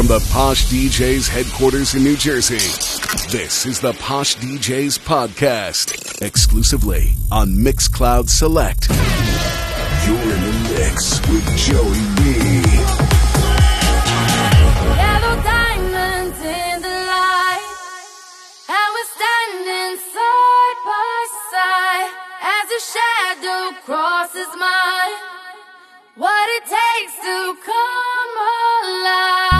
From the Posh DJs headquarters in New Jersey, this is the Posh DJs podcast, exclusively on Mixcloud Select. You're in the mix with Joey B. Yellow diamonds in the light, and we're standing side by side as a shadow crosses mine. What it takes to come alive.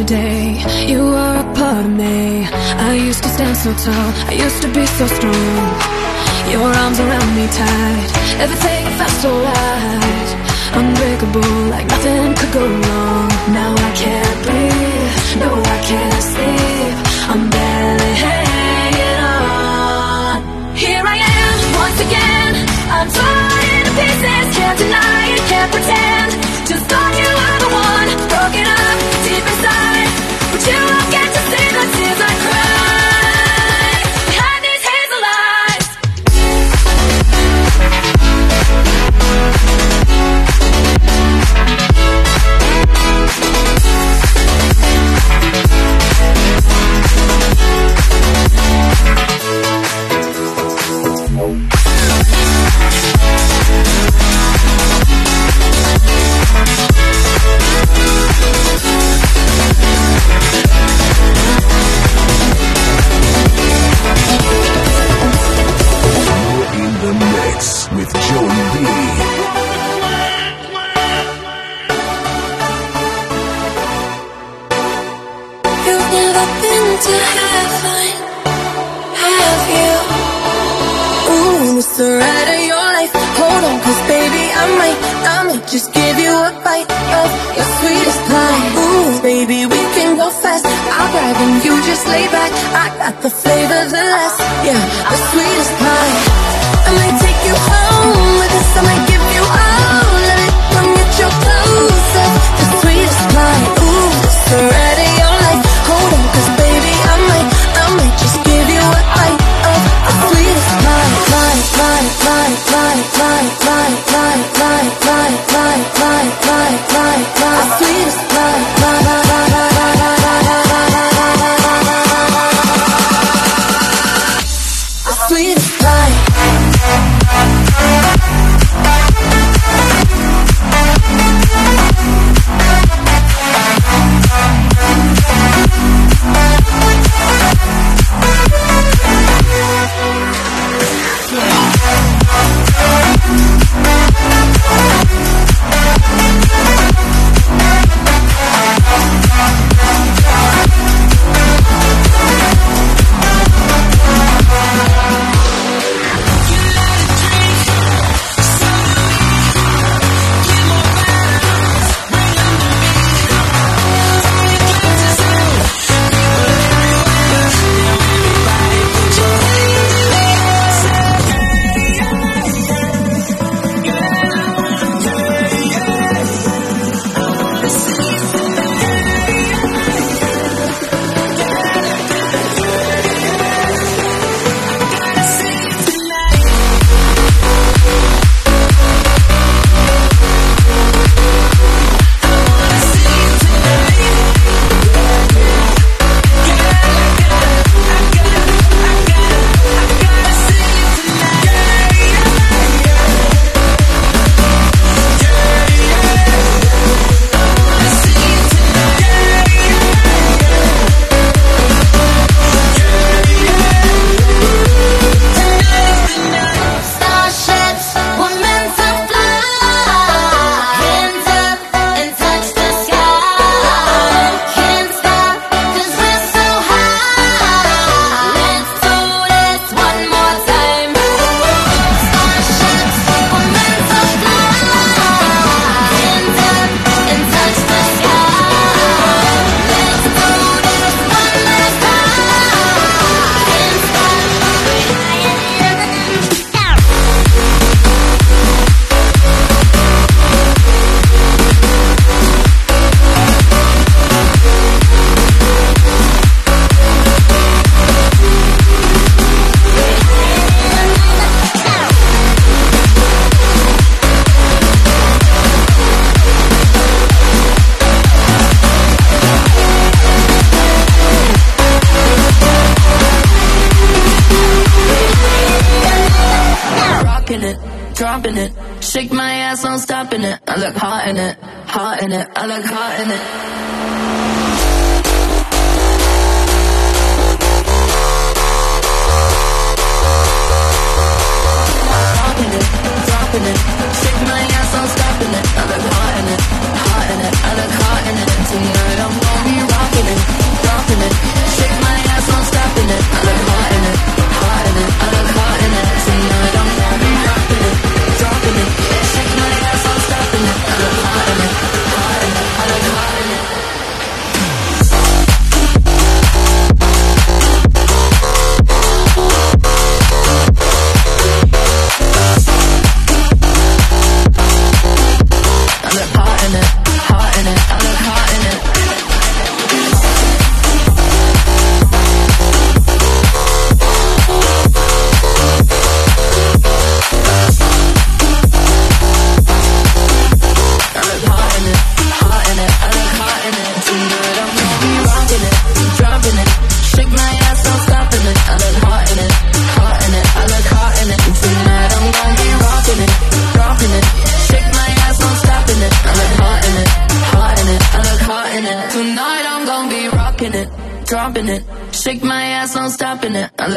Today, You are a part of me. I used to stand so tall. I used to be so strong. Your arms around me tight Everything felt so right Unbreakable like nothing could go wrong. Now I can't breathe. No in it. I look hot in it.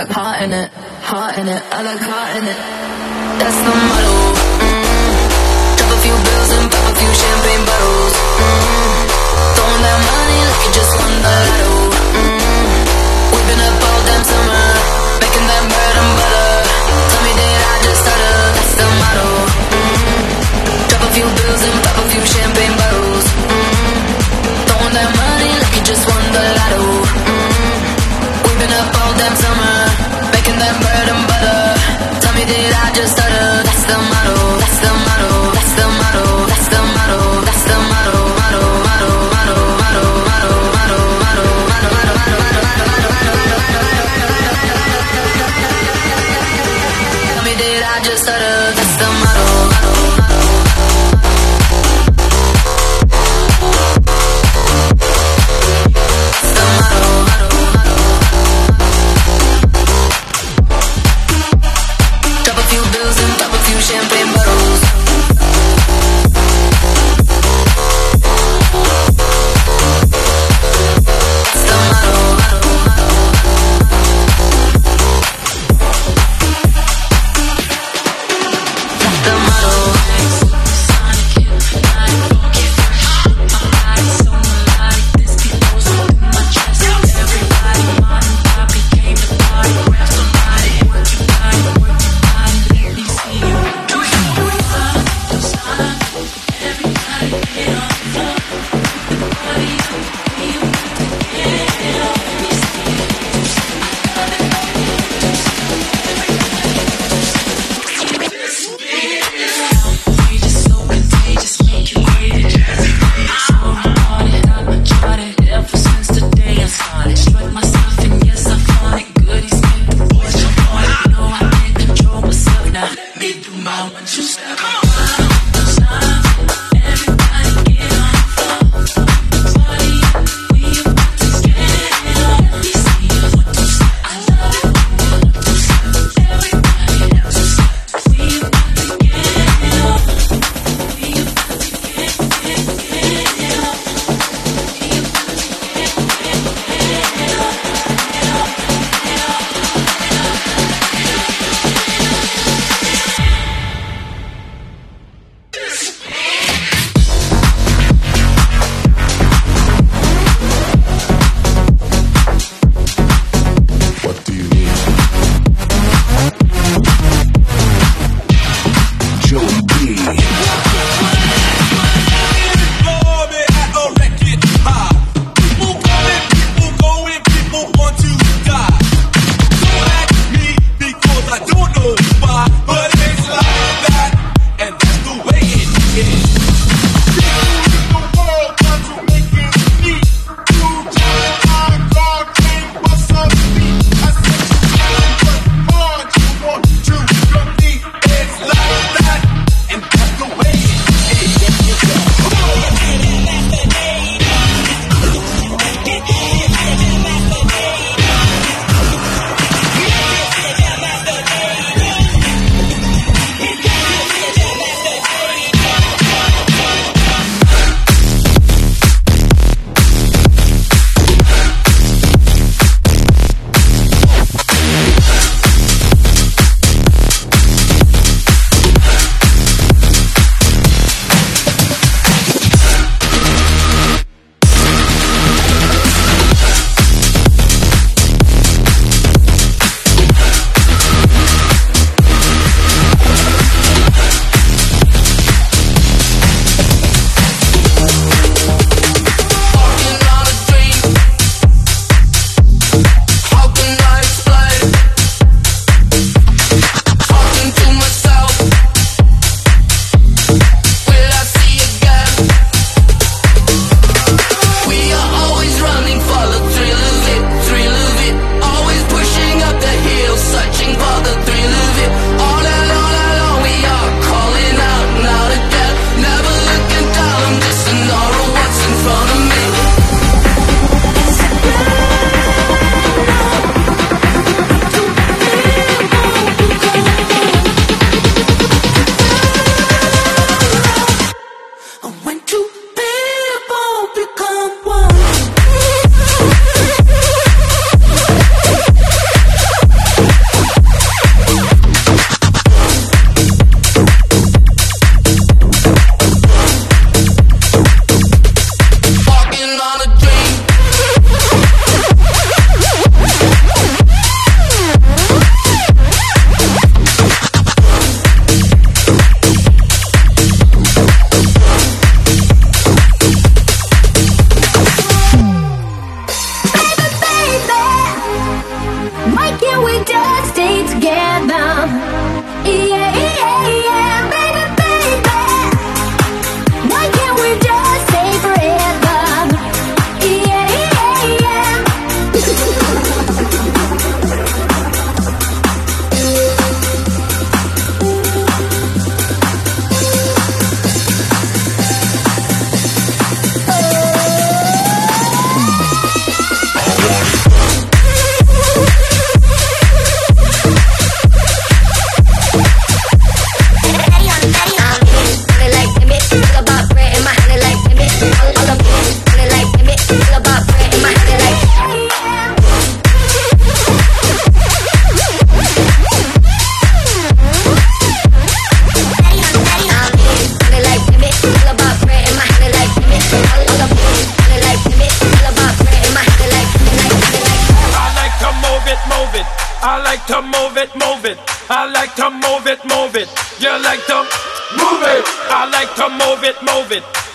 look hot in it, hot in it, I like hot in it. That's the motto. Mm-hmm. Drop a few bills and pop a few champagne bottles. Mm-hmm. Throwing that money like you just won the lotto. Mm-hmm. Whipping up all damn summer, making that bread and butter. Tell me that I just started. That's the motto. Mm-hmm. Drop a few bills and pop a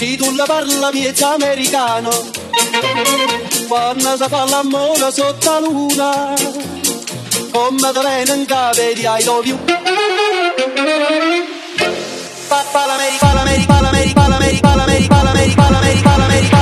Si tu la parla miezza americano, quando si fa l'amore sotto la luna, come te ne non capiti ai dovi. Palamericano, palamericano, palamericano, palamericano, palamericano, palamericano, palamericano.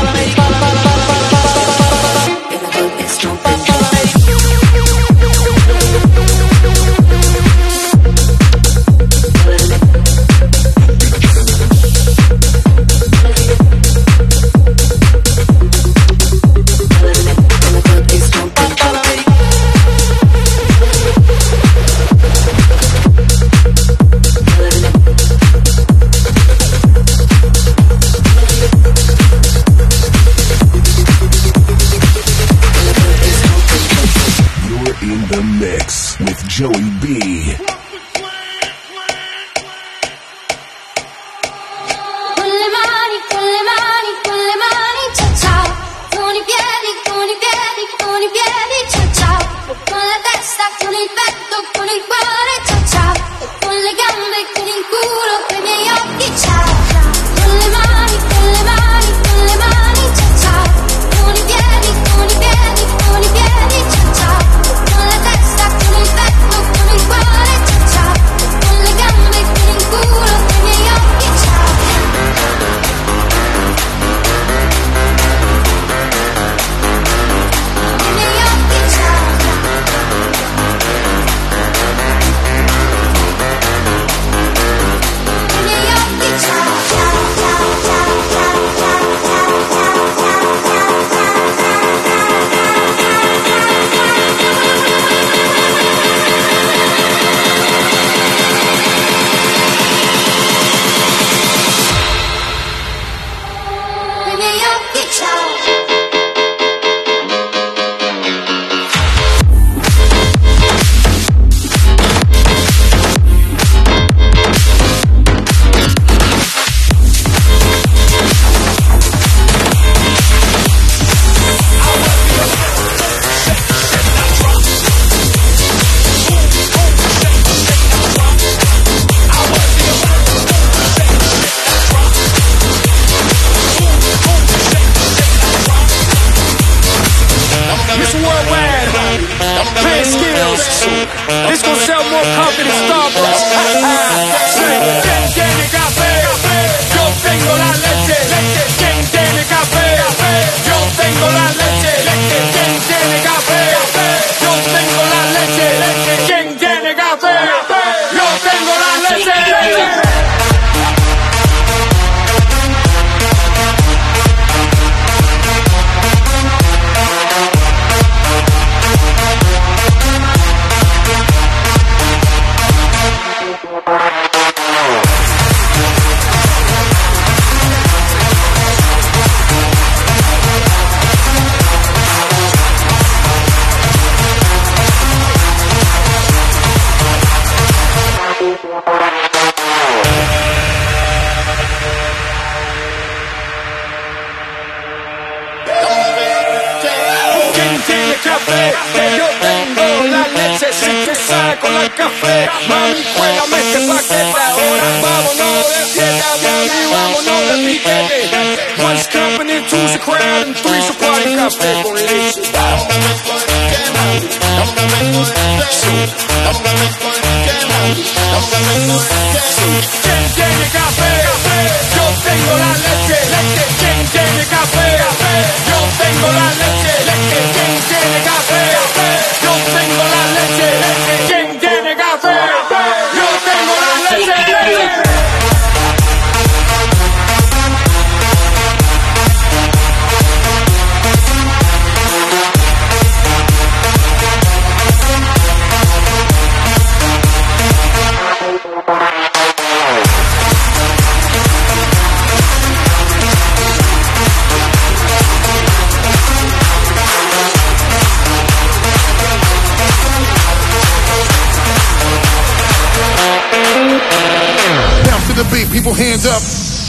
hands up.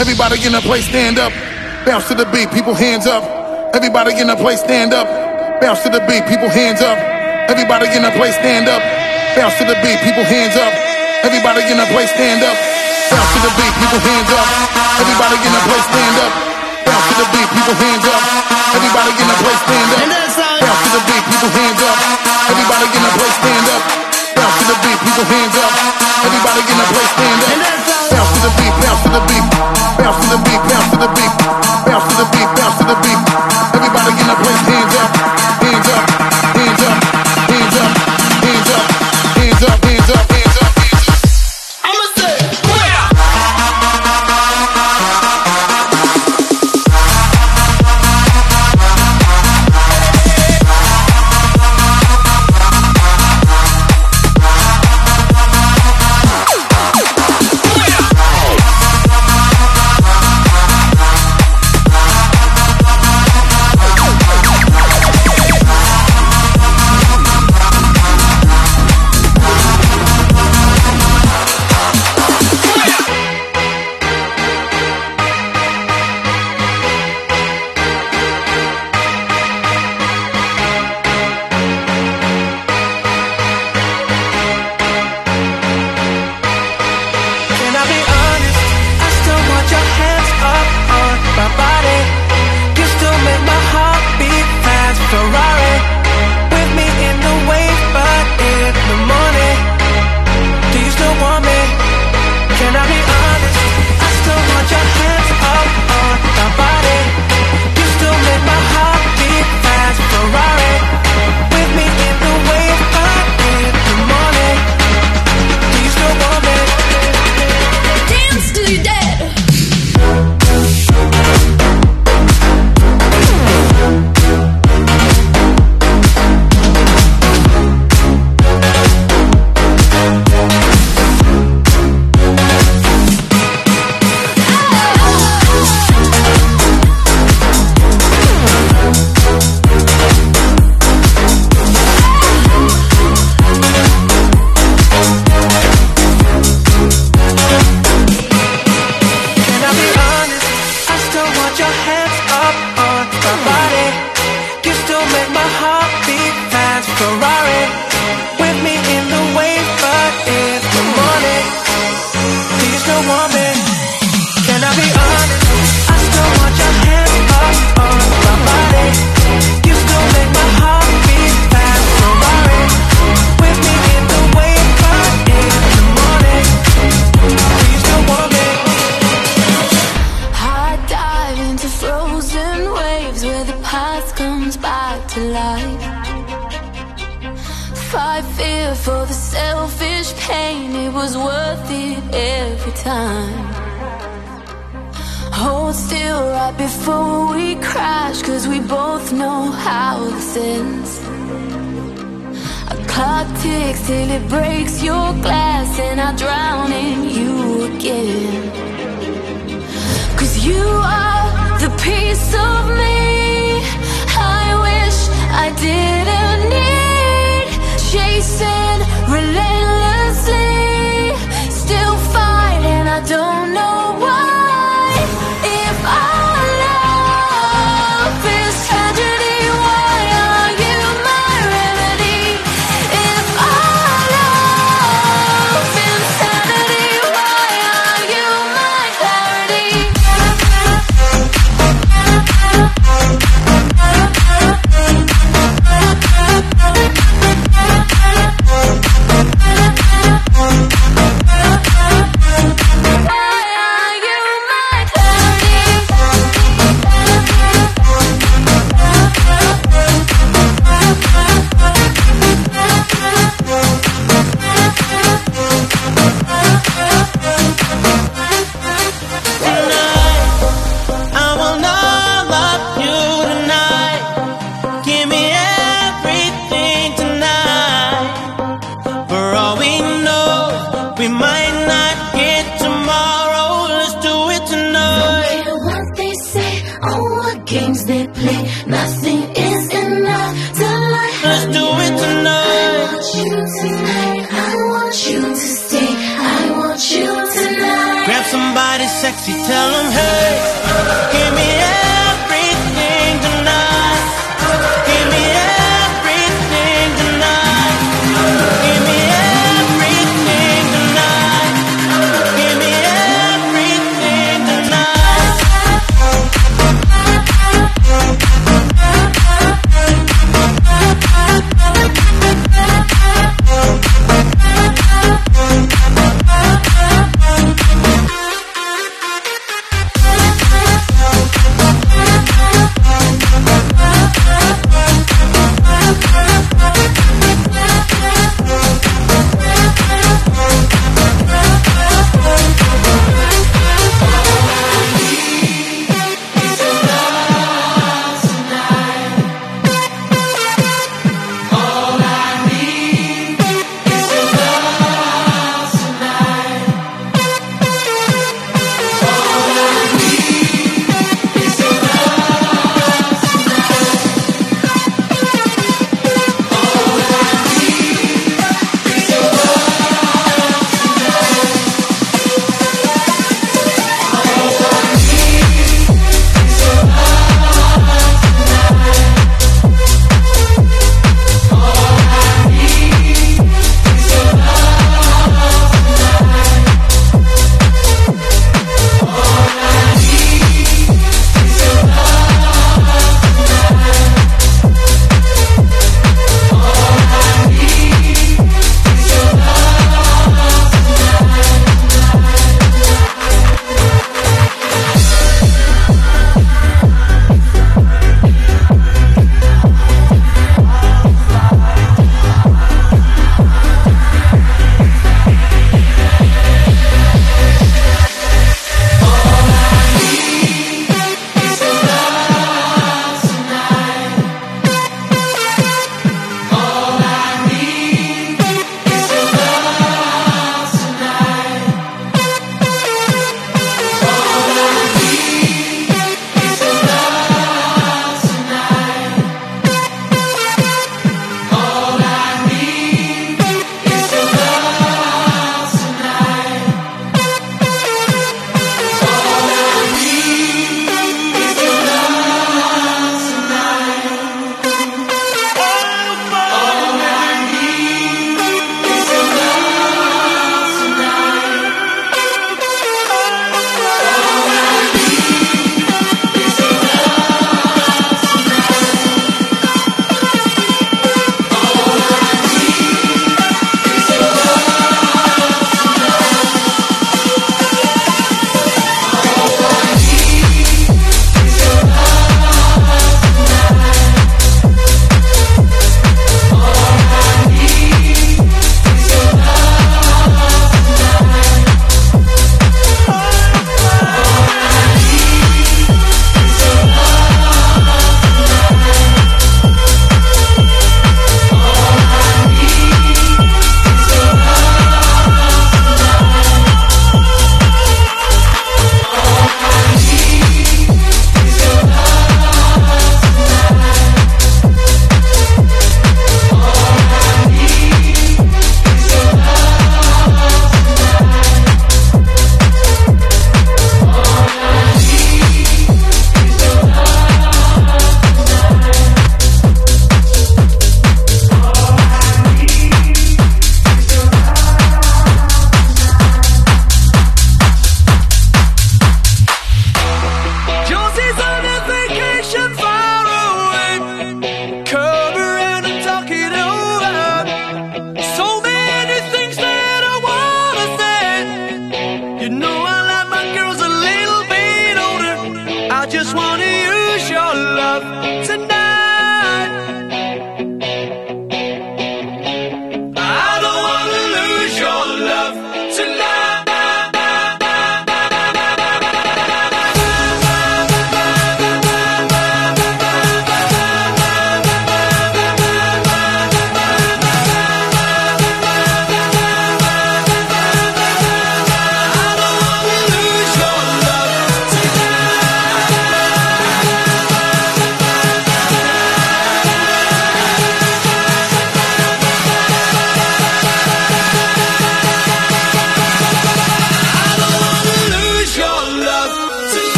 Everybody in the place, stand up. Bounce to the beat, people hands up. Everybody in the place, stand up. Bounce to the beat, people hands up. Everybody in the place, stand up. Bounce to the beat, people hands up. Everybody in the place, stand up. Bounce to the beat, people hands up. Everybody in the place, stand up. Bounce to the beat, people hands up. Everybody in the place, stand up. Bounce to the beat, people hands up. Everybody in the place, stand up. Bounce to the beat, people hands up. Everybody in the place, stand up bounce to the beat, bounce to the beat, bounce to the beat, bounce to the beat, bounce to the beat. Everybody in the place.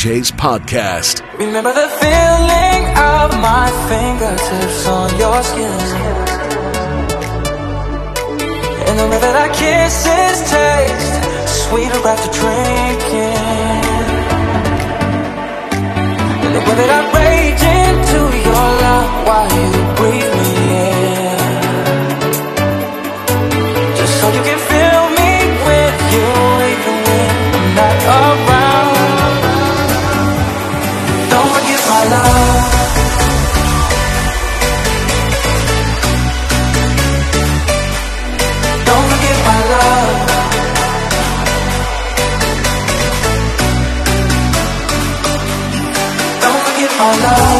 DJs podcast. Remember the feeling of my fingertips on your skin. And the way that our kisses taste sweeter after drinking. And the way that I rage into your love while you breathe. love.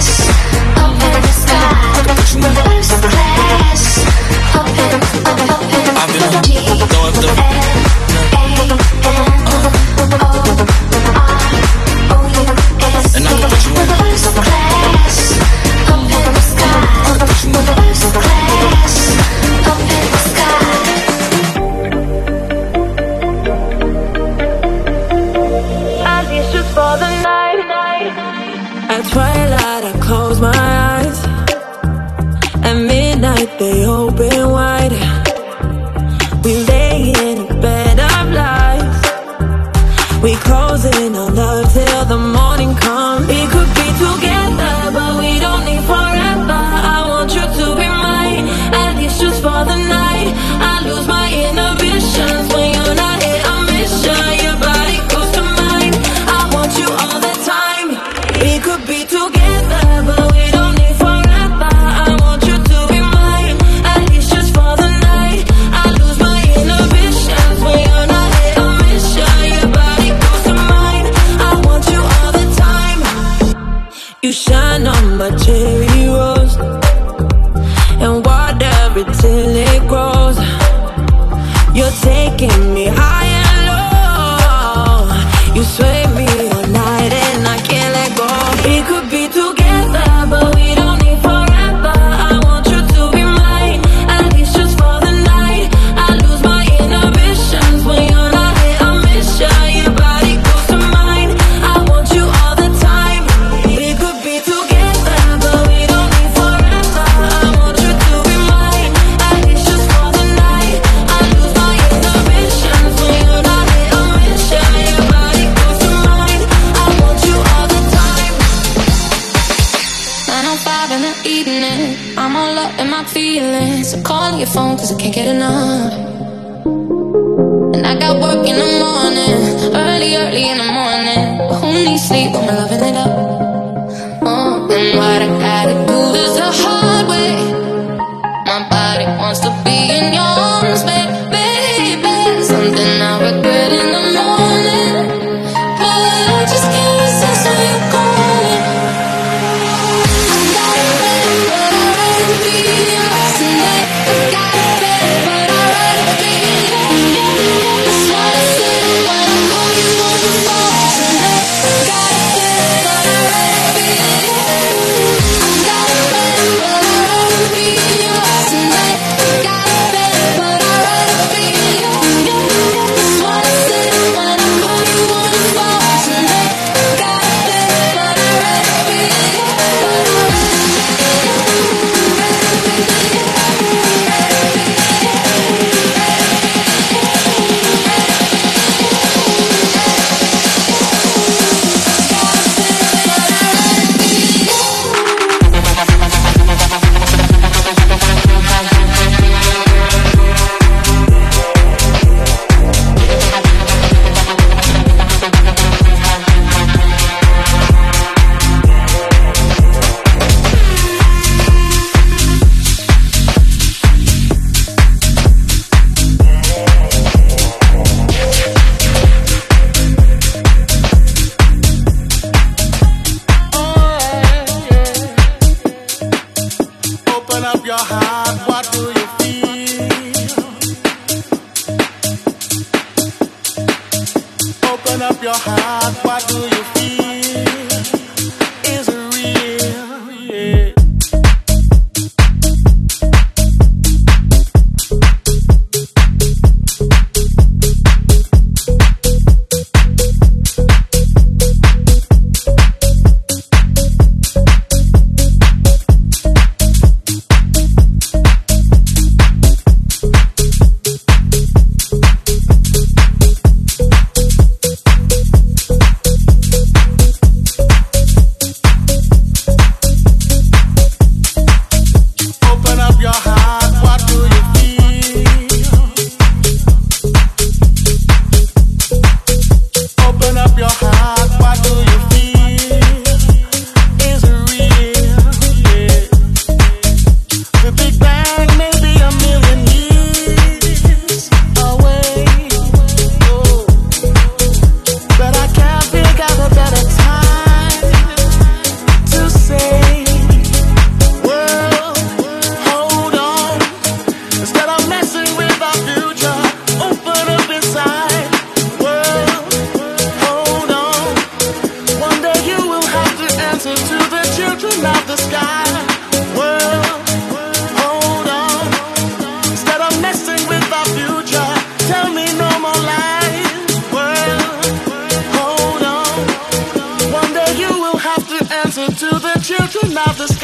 Up in the sky.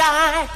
die.